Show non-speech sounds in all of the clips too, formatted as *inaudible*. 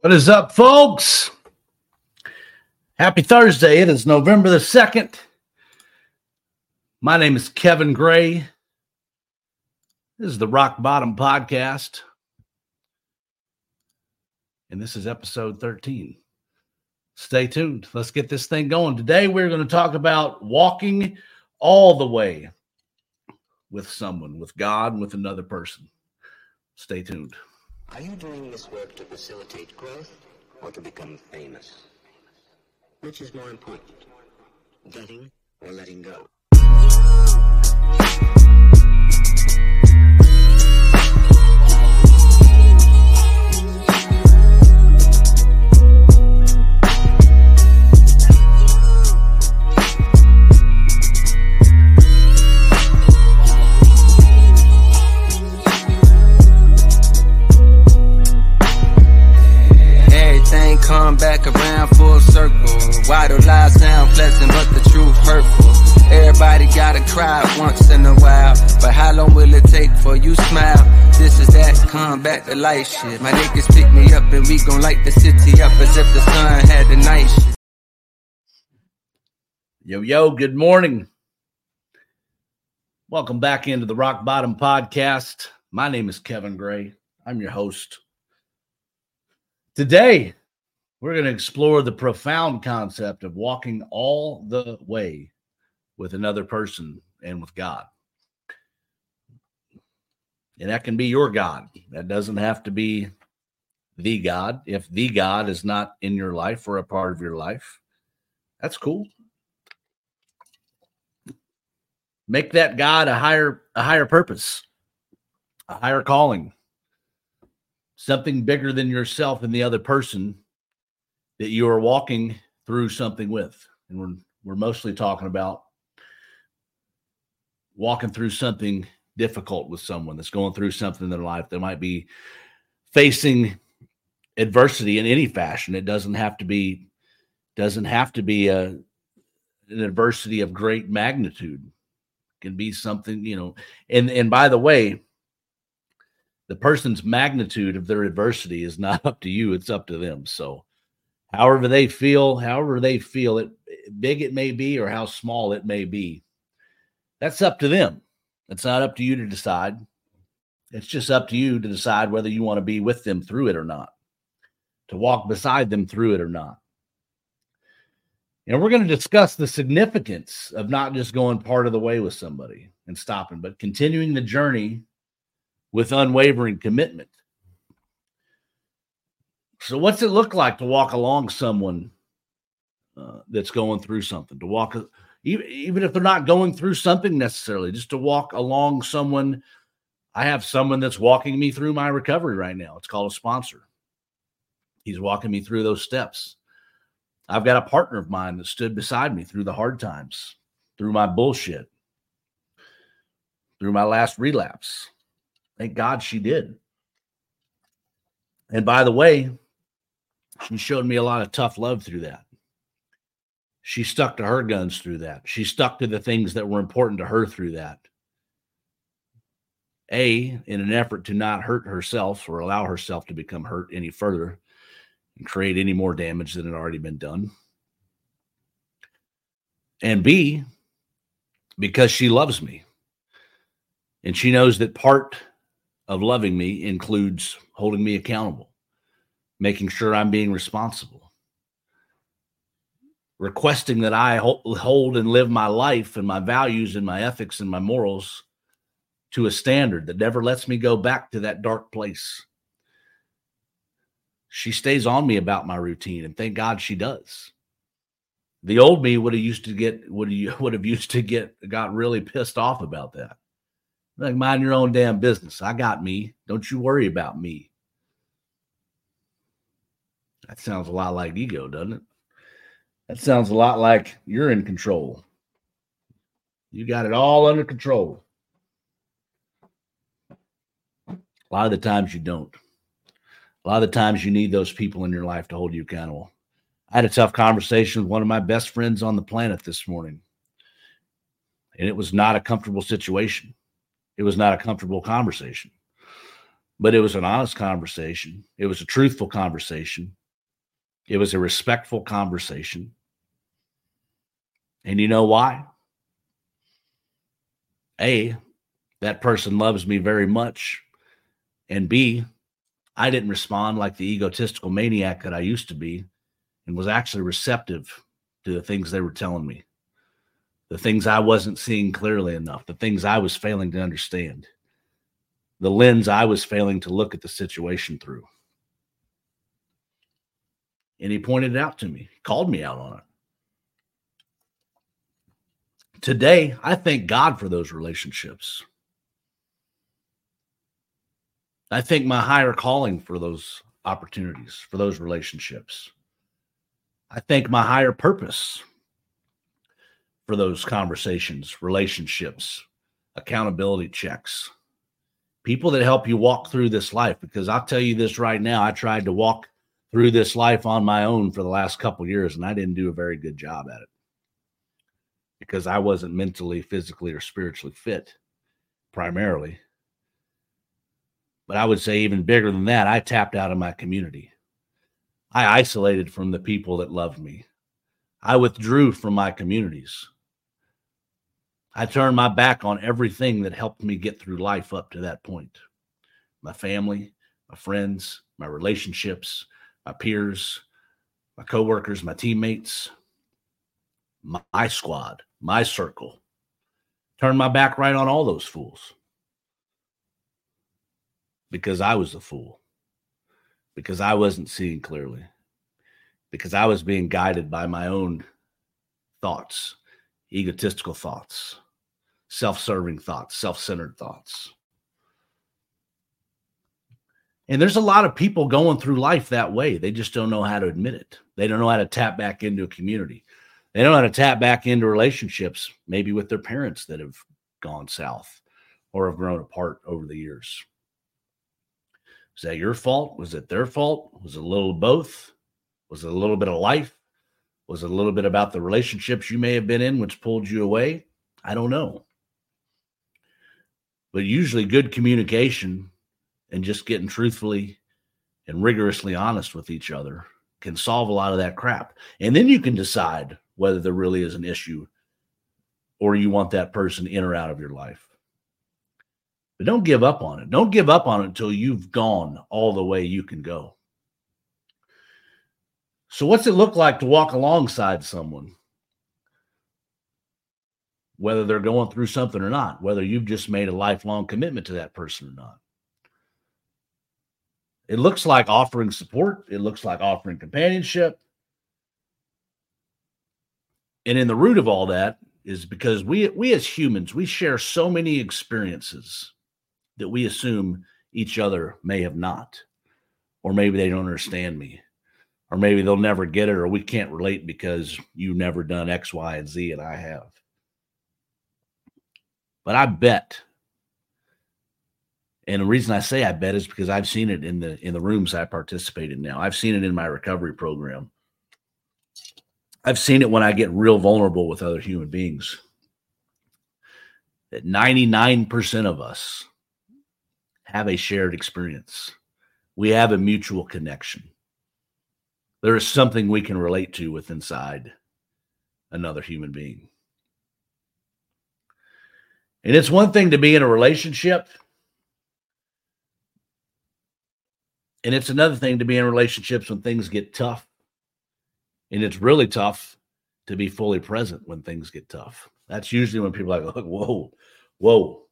What is up, folks? Happy Thursday. It is November the 2nd. My name is Kevin Gray. This is the Rock Bottom Podcast. And this is episode 13. Stay tuned. Let's get this thing going. Today, we're going to talk about walking all the way with someone, with God, with another person. Stay tuned. Are you doing this work to facilitate growth or to become famous? Which is more important, getting or letting go? Back shit. My niggas pick me up and we gon' light the city up as if the sun had the night shit. Yo, yo, good morning. Welcome back into the Rock Bottom Podcast. My name is Kevin Gray. I'm your host. Today, we're going to explore the profound concept of walking all the way with another person and with God. And that can be your God. That doesn't have to be the God. If the God is not in your life or a part of your life, that's cool. Make that God a higher a higher purpose, a higher calling, something bigger than yourself and the other person that you are walking through something with. And we're we're mostly talking about walking through something difficult with someone that's going through something in their life that might be facing adversity in any fashion. It doesn't have to be doesn't have to be a an adversity of great magnitude. It can be something, you know, and and by the way, the person's magnitude of their adversity is not *laughs* up to you, it's up to them. So however they feel, however they feel it big it may be or how small it may be, that's up to them. It's not up to you to decide. It's just up to you to decide whether you want to be with them through it or not, to walk beside them through it or not. And we're going to discuss the significance of not just going part of the way with somebody and stopping, but continuing the journey with unwavering commitment. So, what's it look like to walk along someone uh, that's going through something? To walk, even, if they're not going through something necessarily, just to walk along someone. I have someone that's walking me through my recovery right now. It's called a sponsor. He's walking me through those steps. I've got a partner of mine that stood beside me through the hard times, through my bullshit, through my last relapse. Thank God she did. And by the way, she showed me a lot of tough love through that. She stuck to her guns through that. She stuck to the things that were important to her through that. A, in an effort to not hurt herself or allow herself to become hurt any further and create any more damage than had already been done. And B, because she loves me. And she knows that part of loving me includes holding me accountable, making sure I'm being responsible, requesting that I hold and live my life and my values and my ethics and my morals to a standard that never lets me go back to that dark place. She stays on me about my routine, and thank God she does. The old me would have used to get would have, *laughs* would have used to get got really pissed off about that. Like, mind your own damn business. I got me. Don't you worry about me. That sounds a lot like ego, doesn't it? That sounds a lot like you're in control. You got it all under control. A lot of the times you don't. A lot of the times you need those people in your life to hold you accountable. I had a tough conversation with one of my best friends on the planet this morning, and it was not a comfortable situation. It was not a comfortable conversation. but it was an honest conversation. It was a truthful conversation. It was a respectful conversation. And you know why? A, that person loves me very much. And B, I didn't respond like the egotistical maniac that I used to be and was actually receptive to the things they were telling me, the things I wasn't seeing clearly enough, the things I was failing to understand the lens I was failing to look at the situation through. And he pointed it out to me, called me out on it. Today, I thank God for those relationships. I thank my higher calling for those opportunities, for those relationships. I thank my higher purpose for those conversations, relationships, accountability checks people that help you walk through this life because i'll tell you this right now i tried to walk through this life on my own for the last couple years and i didn't do a very good job at it. Because i wasn't mentally physically or spiritually fit primarily. But i would say even bigger than that i tapped out of my community. I isolated from the people that loved me. I withdrew from my communities. I turned my back on everything that helped me get through life up to that point. My family, my friends, my relationships, my peers, my coworkers, my teammates, my squad, my circle. Turn my back right on all those fools because I was a fool, because I wasn't seeing clearly, because I was being guided by my own thoughts, egotistical thoughts self serving thoughts, self centered thoughts. And there's a lot of people going through life that way. They just don't know how to admit it. They don't know how to tap back into a community. They don't know how to tap back into relationships, maybe with their parents that have gone south or have grown apart over the years. Was that your fault? Was it their fault? Was it a little both? Was it a little bit of life? Was it a little bit about the relationships you may have been in, which pulled you away? I don't know. But usually, good communication and just getting truthfully and rigorously honest with each other can solve a lot of that crap. And then you can decide whether there really is an issue or you want that person in or out of your life. But don't give up on it. Don't give up on it until you've gone all the way you can go. So, what's it look like to walk alongside someone whether they're going through something or not, whether you've just made a lifelong commitment to that person or not. It looks like offering support, it looks like offering companionship. And in the root of all that is because we we as humans, we share so many experiences that we assume each other may have not or maybe they don't understand me or maybe they'll never get it or we can't relate because you've never done x y and z and i have but I bet, and the reason I say I bet is because I've seen it in the in the rooms I participate in now. I've seen it in my recovery program. I've seen it when I get real vulnerable with other human beings. That 99% of us have a shared experience. We have a mutual connection. There is something we can relate to with inside another human being. And it's one thing to be in a relationship, and it's another thing to be in relationships when things get tough. And it's really tough to be fully present when things get tough. That's usually when people are like, *laughs* whoa, whoa,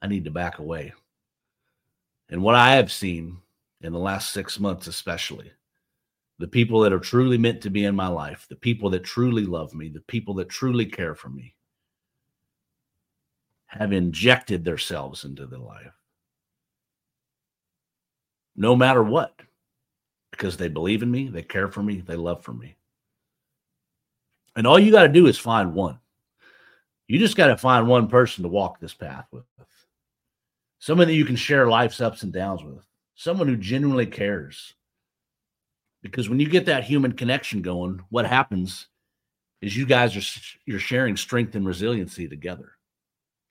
I need to back away. And what I have seen in the last six months, especially, the people that are truly meant to be in my life, the people that truly love me, the people that truly care for me, have injected themselves into the life. No matter what, because they believe in me, they care for me, they love for me. And all you got to do is find one. You just got to find one person to walk this path with. Someone that you can share life's ups and downs with. Someone who genuinely cares. Because when you get that human connection going, what happens is you guys are you're sharing strength and resiliency together.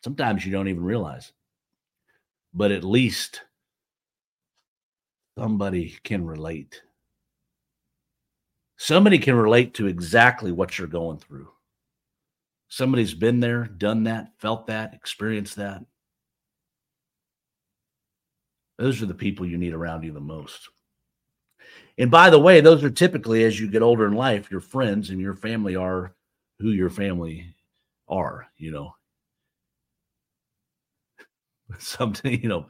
Sometimes you don't even realize. But at least somebody can relate. Somebody can relate to exactly what you're going through. Somebody's been there, done that, felt that, experienced that. Those are the people you need around you the most. And by the way, those are typically, as you get older in life, your friends and your family are who your family are, you know. *laughs* Something, you know,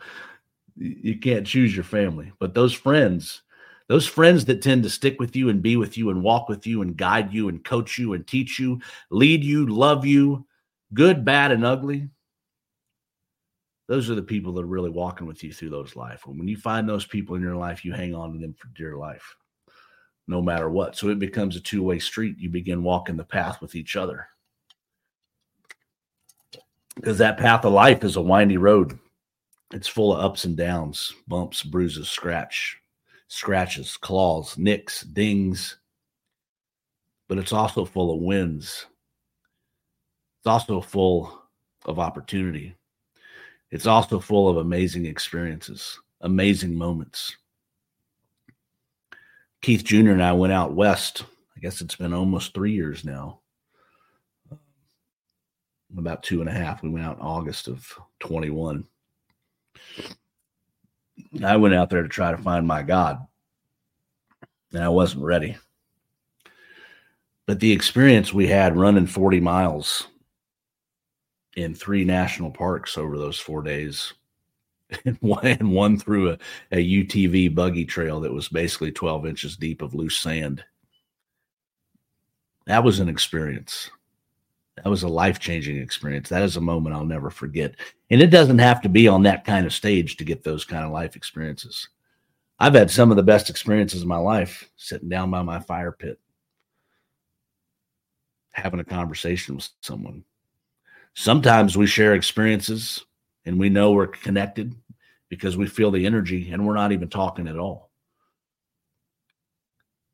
you can't choose your family, but those friends, those friends that tend to stick with you and be with you and walk with you and guide you and coach you and teach you, lead you, love you, good, bad, and ugly, those are the people that are really walking with you through those life. When you find those people in your life, you hang on to them for dear life, no matter what. So it becomes a two way street. You begin walking the path with each other. Because that path of life is a windy road. It's full of ups and downs, bumps, bruises, scratch, scratches, claws, nicks, dings. But it's also full of wins. It's also full of opportunity it's also full of amazing experiences, amazing moments. Keith Jr. and I went out west. I guess it's been almost three years now. About two and a half. We went out in August of 21. I went out there to try to find my God, and I wasn't ready. But the experience we had running 40 miles in three national parks over those four days *laughs* and one, and one through a, a UTV buggy trail that was basically 12 inches deep of loose sand. That was an experience. That was a life changing experience. That is a moment I'll never forget. And it doesn't have to be on that kind of stage to get those kind of life experiences. I've had some of the best experiences of my life sitting down by my fire pit, having a conversation with someone, Sometimes we share experiences and we know we're connected because we feel the energy and we're not even talking at all.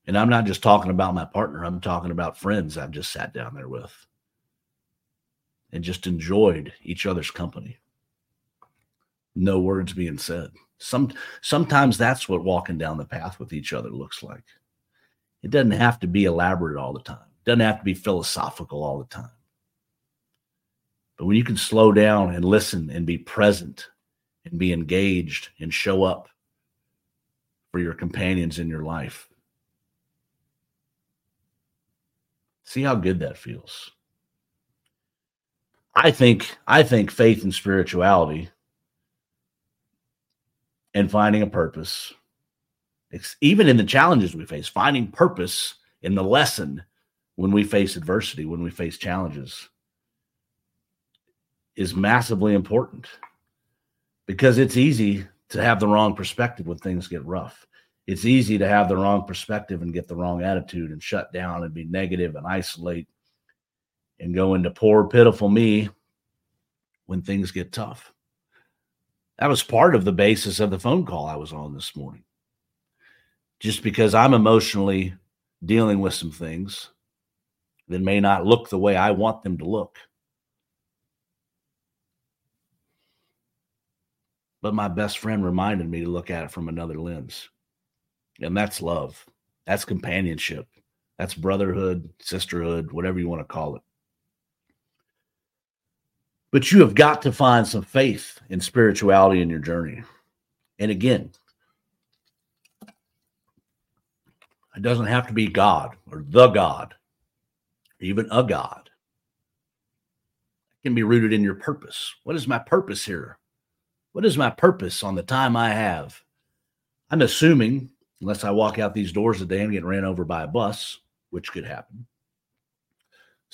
And I'm not just talking about my partner, I'm talking about friends I've just sat down there with and just enjoyed each other's company. No words being said. Some sometimes that's what walking down the path with each other looks like. It doesn't have to be elaborate all the time. It doesn't have to be philosophical all the time. But when you can slow down and listen and be present and be engaged and show up for your companions in your life, see how good that feels. I think I think faith and spirituality and finding a purpose, even in the challenges we face, finding purpose in the lesson when we face adversity, when we face challenges is massively important because it's easy to have the wrong perspective when things get rough. It's easy to have the wrong perspective and get the wrong attitude and shut down and be negative and isolate and go into poor, pitiful me when things get tough. That was part of the basis of the phone call I was on this morning. Just because I'm emotionally dealing with some things that may not look the way I want them to look But my best friend reminded me to look at it from another lens. And that's love. That's companionship. That's brotherhood, sisterhood, whatever you want to call it. But you have got to find some faith in spirituality in your journey. And again, it doesn't have to be God or the God, even a God. It can be rooted in your purpose. What is my purpose here? What is my purpose on the time I have? I'm assuming, unless I walk out these doors today and get ran over by a bus, which could happen.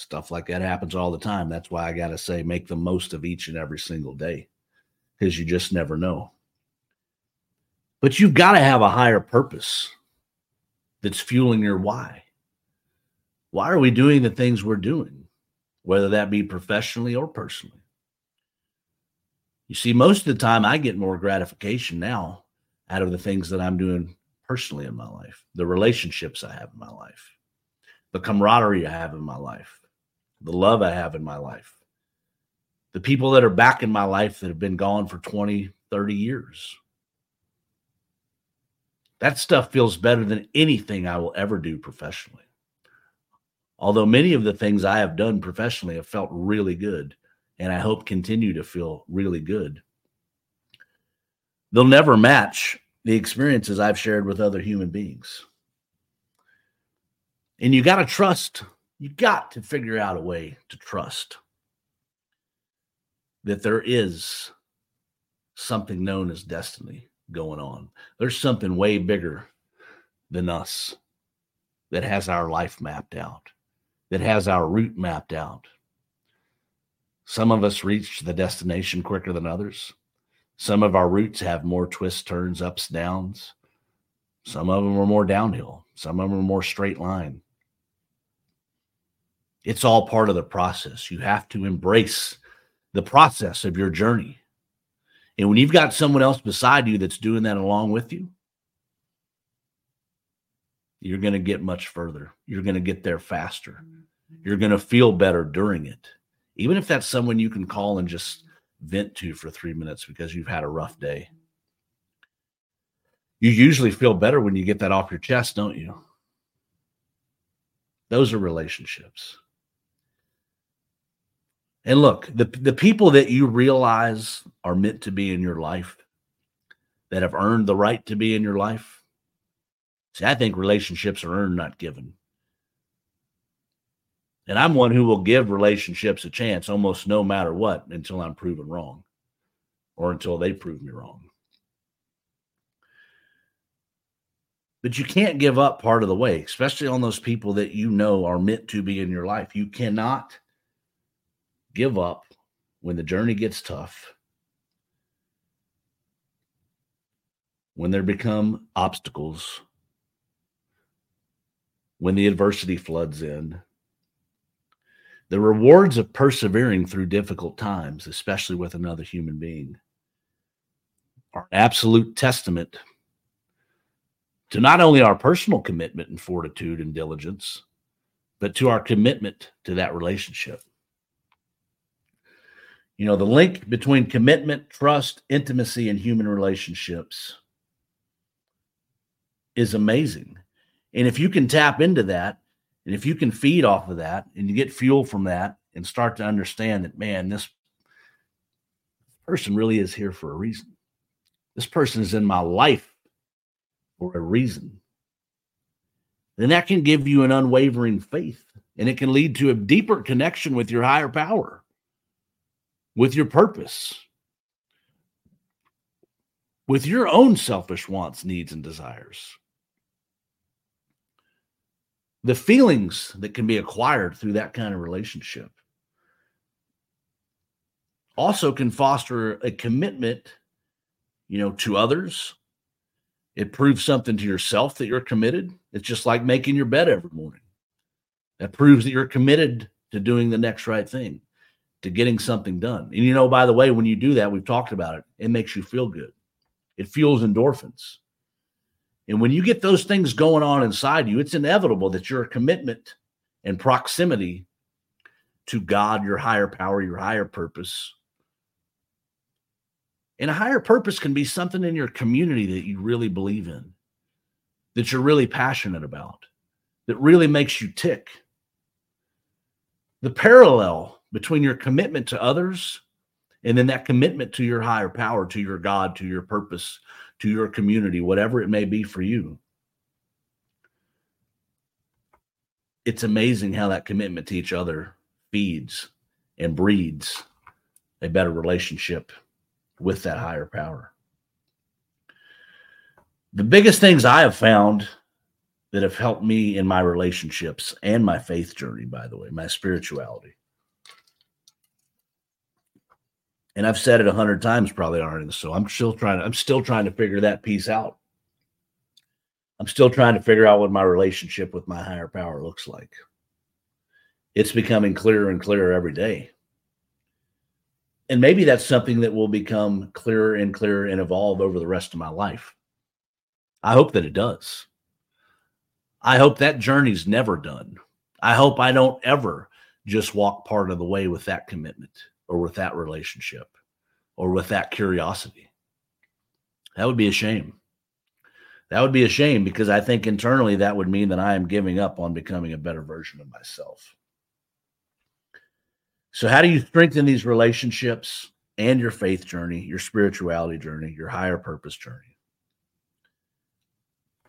Stuff like that happens all the time. That's why I got to say, make the most of each and every single day because you just never know. But you've got to have a higher purpose that's fueling your why. Why are we doing the things we're doing, whether that be professionally or personally? You see, most of the time I get more gratification now out of the things that I'm doing personally in my life, the relationships I have in my life, the camaraderie I have in my life, the love I have in my life, the people that are back in my life that have been gone for 20, 30 years. That stuff feels better than anything I will ever do professionally. Although many of the things I have done professionally have felt really good, and I hope continue to feel really good. They'll never match the experiences I've shared with other human beings. And you got to trust, you got to figure out a way to trust that there is something known as destiny going on. There's something way bigger than us that has our life mapped out, that has our route mapped out. Some of us reach the destination quicker than others. Some of our routes have more twists, turns, ups, downs. Some of them are more downhill. Some of them are more straight line. It's all part of the process. You have to embrace the process of your journey. And when you've got someone else beside you that's doing that along with you, you're going to get much further. You're going to get there faster. Mm-hmm. You're going to feel better during it. Even if that's someone you can call and just vent to for three minutes because you've had a rough day. You usually feel better when you get that off your chest, don't you? Those are relationships. And look, the, the people that you realize are meant to be in your life, that have earned the right to be in your life. See, I think relationships are earned, not given. And I'm one who will give relationships a chance almost no matter what until I'm proven wrong or until they prove me wrong. But you can't give up part of the way, especially on those people that you know are meant to be in your life. You cannot give up when the journey gets tough, when there become obstacles, when the adversity floods in. The rewards of persevering through difficult times, especially with another human being, are an absolute testament to not only our personal commitment and fortitude and diligence, but to our commitment to that relationship. You know, the link between commitment, trust, intimacy, and human relationships is amazing. And if you can tap into that, and if you can feed off of that and you get fuel from that and start to understand that, man, this person really is here for a reason. This person is in my life for a reason. Then that can give you an unwavering faith and it can lead to a deeper connection with your higher power with your purpose, with your own selfish wants, needs, and desires. The feelings that can be acquired through that kind of relationship also can foster a commitment, you know, to others. It proves something to yourself that you're committed. It's just like making your bed every morning. That proves that you're committed to doing the next right thing to getting something done. And you know, by the way, when you do that, we've talked about it, it makes you feel good. It fuels endorphins. And when you get those things going on inside you, it's inevitable that your commitment and proximity to God, your higher power, your higher purpose. And a higher purpose can be something in your community that you really believe in, that you're really passionate about, that really makes you tick. The parallel between your commitment to others and then that commitment to your higher power, to your God, to your purpose, to your community, whatever it may be for you. It's amazing how that commitment to each other feeds and breeds a better relationship with that higher power. The biggest things I have found that have helped me in my relationships and my faith journey, by the way, my spirituality, and I've said it a hundred times probably already. So I'm still trying to, I'm still trying to figure that piece out. I'm still trying to figure out what my relationship with my higher power looks like. It's becoming clearer and clearer every day. And maybe that's something that will become clearer and clearer and evolve over the rest of my life. I hope that it does. I hope that journey's never done. I hope I don't ever just walk part of the way with that commitment or with that relationship or with that curiosity. That would be a shame. That would be a shame because I think internally that would mean that I am giving up on becoming a better version of myself. So, how do you strengthen these relationships and your faith journey, your spirituality journey, your higher purpose journey?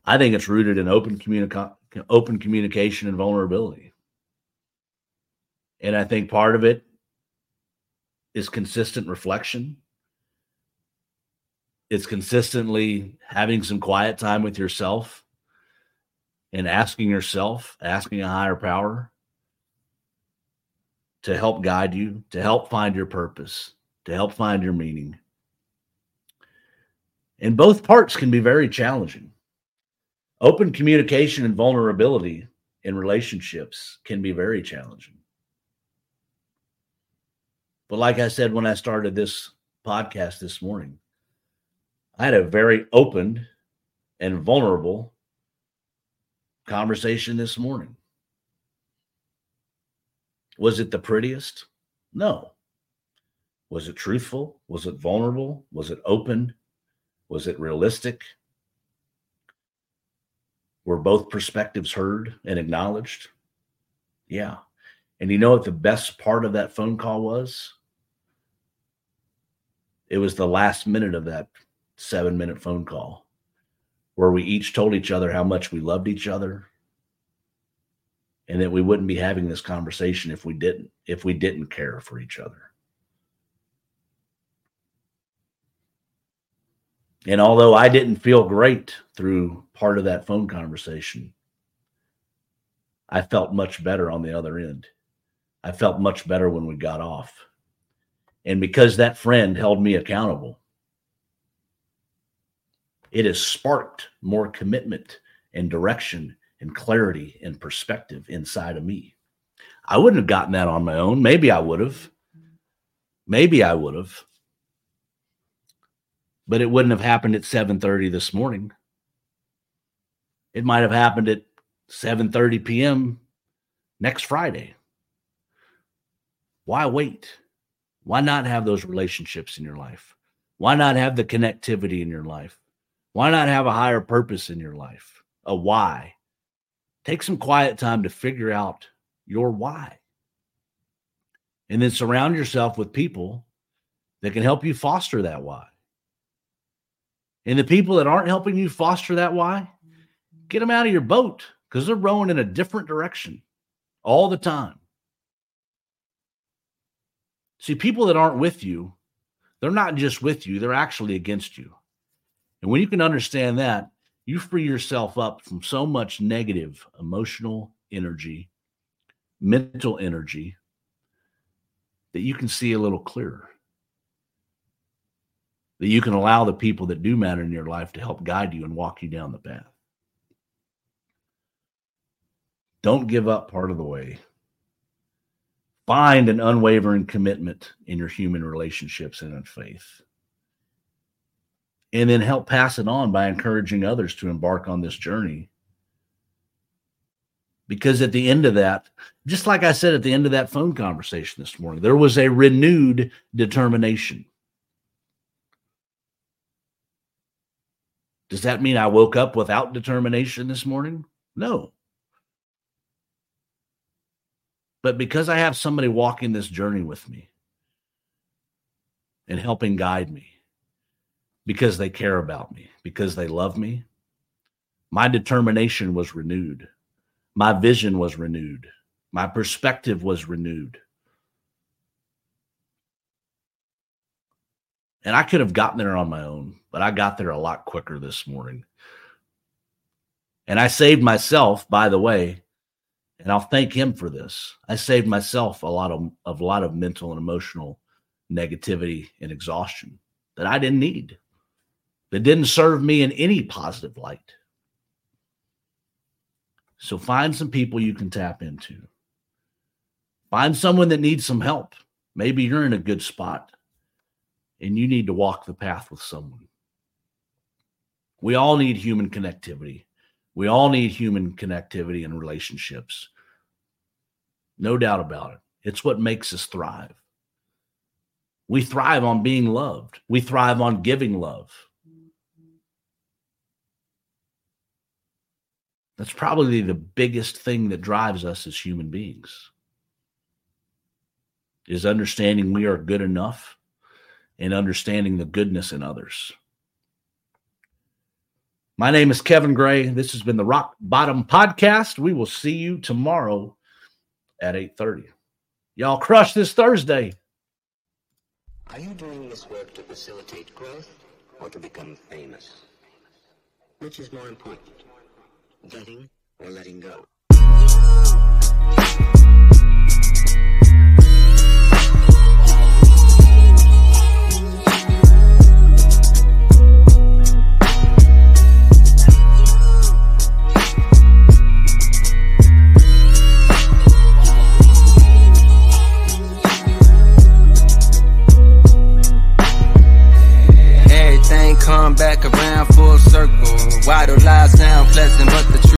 I think it's rooted in open, communica- open communication and vulnerability. And I think part of it is consistent reflection. It's consistently having some quiet time with yourself and asking yourself, asking a higher power to help guide you, to help find your purpose, to help find your meaning. And both parts can be very challenging. Open communication and vulnerability in relationships can be very challenging. But like I said when I started this podcast this morning, I had a very open and vulnerable conversation this morning. Was it the prettiest? No. Was it truthful? Was it vulnerable? Was it open? Was it realistic? Were both perspectives heard and acknowledged? Yeah. And you know what the best part of that phone call was? It was the last minute of that seven minute phone call where we each told each other how much we loved each other and that we wouldn't be having this conversation if we didn't if we didn't care for each other. And although i didn't feel great through part of that phone conversation i felt much better on the other end. I felt much better when we got off and because that friend held me accountable, it has sparked more commitment and direction and clarity and perspective inside of me. I wouldn't have gotten that on my own. Maybe I would have. Maybe I would have. But it wouldn't have happened at 7:30 this morning. It might have happened at 7:30 p.m. next Friday. Why wait? Why not have those relationships in your life? Why not have the connectivity in your life? Why not have a higher purpose in your life? A why. Take some quiet time to figure out your why. And then surround yourself with people that can help you foster that why. And the people that aren't helping you foster that why, get them out of your boat because they're rowing in a different direction all the time. See, people that aren't with you, they're not just with you, they're actually against you. And when you can understand that, you free yourself up from so much negative emotional energy, mental energy, that you can see a little clearer. That you can allow the people that do matter in your life to help guide you and walk you down the path. Don't give up part of the way find an unwavering commitment in your human relationships and in faith. And then help pass it on by encouraging others to embark on this journey. Because at the end of that, just like I said at the end of that phone conversation this morning, there was a renewed determination. Does that mean I woke up without determination this morning? No. But because I have somebody walking this journey with me and helping guide me, because they care about me, because they love me, my determination was renewed. My vision was renewed. My perspective was renewed. And I could have gotten there on my own, but I got there a lot quicker this morning. And I saved myself, by the way, and I'll thank him for this. I saved myself a lot of, a lot of mental and emotional negativity and exhaustion that I didn't need, that didn't serve me in any positive light. So find some people you can tap into. Find someone that needs some help. Maybe you're in a good spot and you need to walk the path with someone. We all need human connectivity. We all need human connectivity and relationships. No doubt about it. It's what makes us thrive. We thrive on being loved, we thrive on giving love. That's probably the biggest thing that drives us as human beings. Is understanding we are good enough and understanding the goodness in others. My name is Kevin Gray. This has been the Rock Bottom Podcast. We will see you tomorrow at 8:30. Y'all crush this Thursday. Are you doing this work to facilitate growth or to become famous? Which is more important, getting or letting go? full circle. Why do lies sound pleasant, but the truth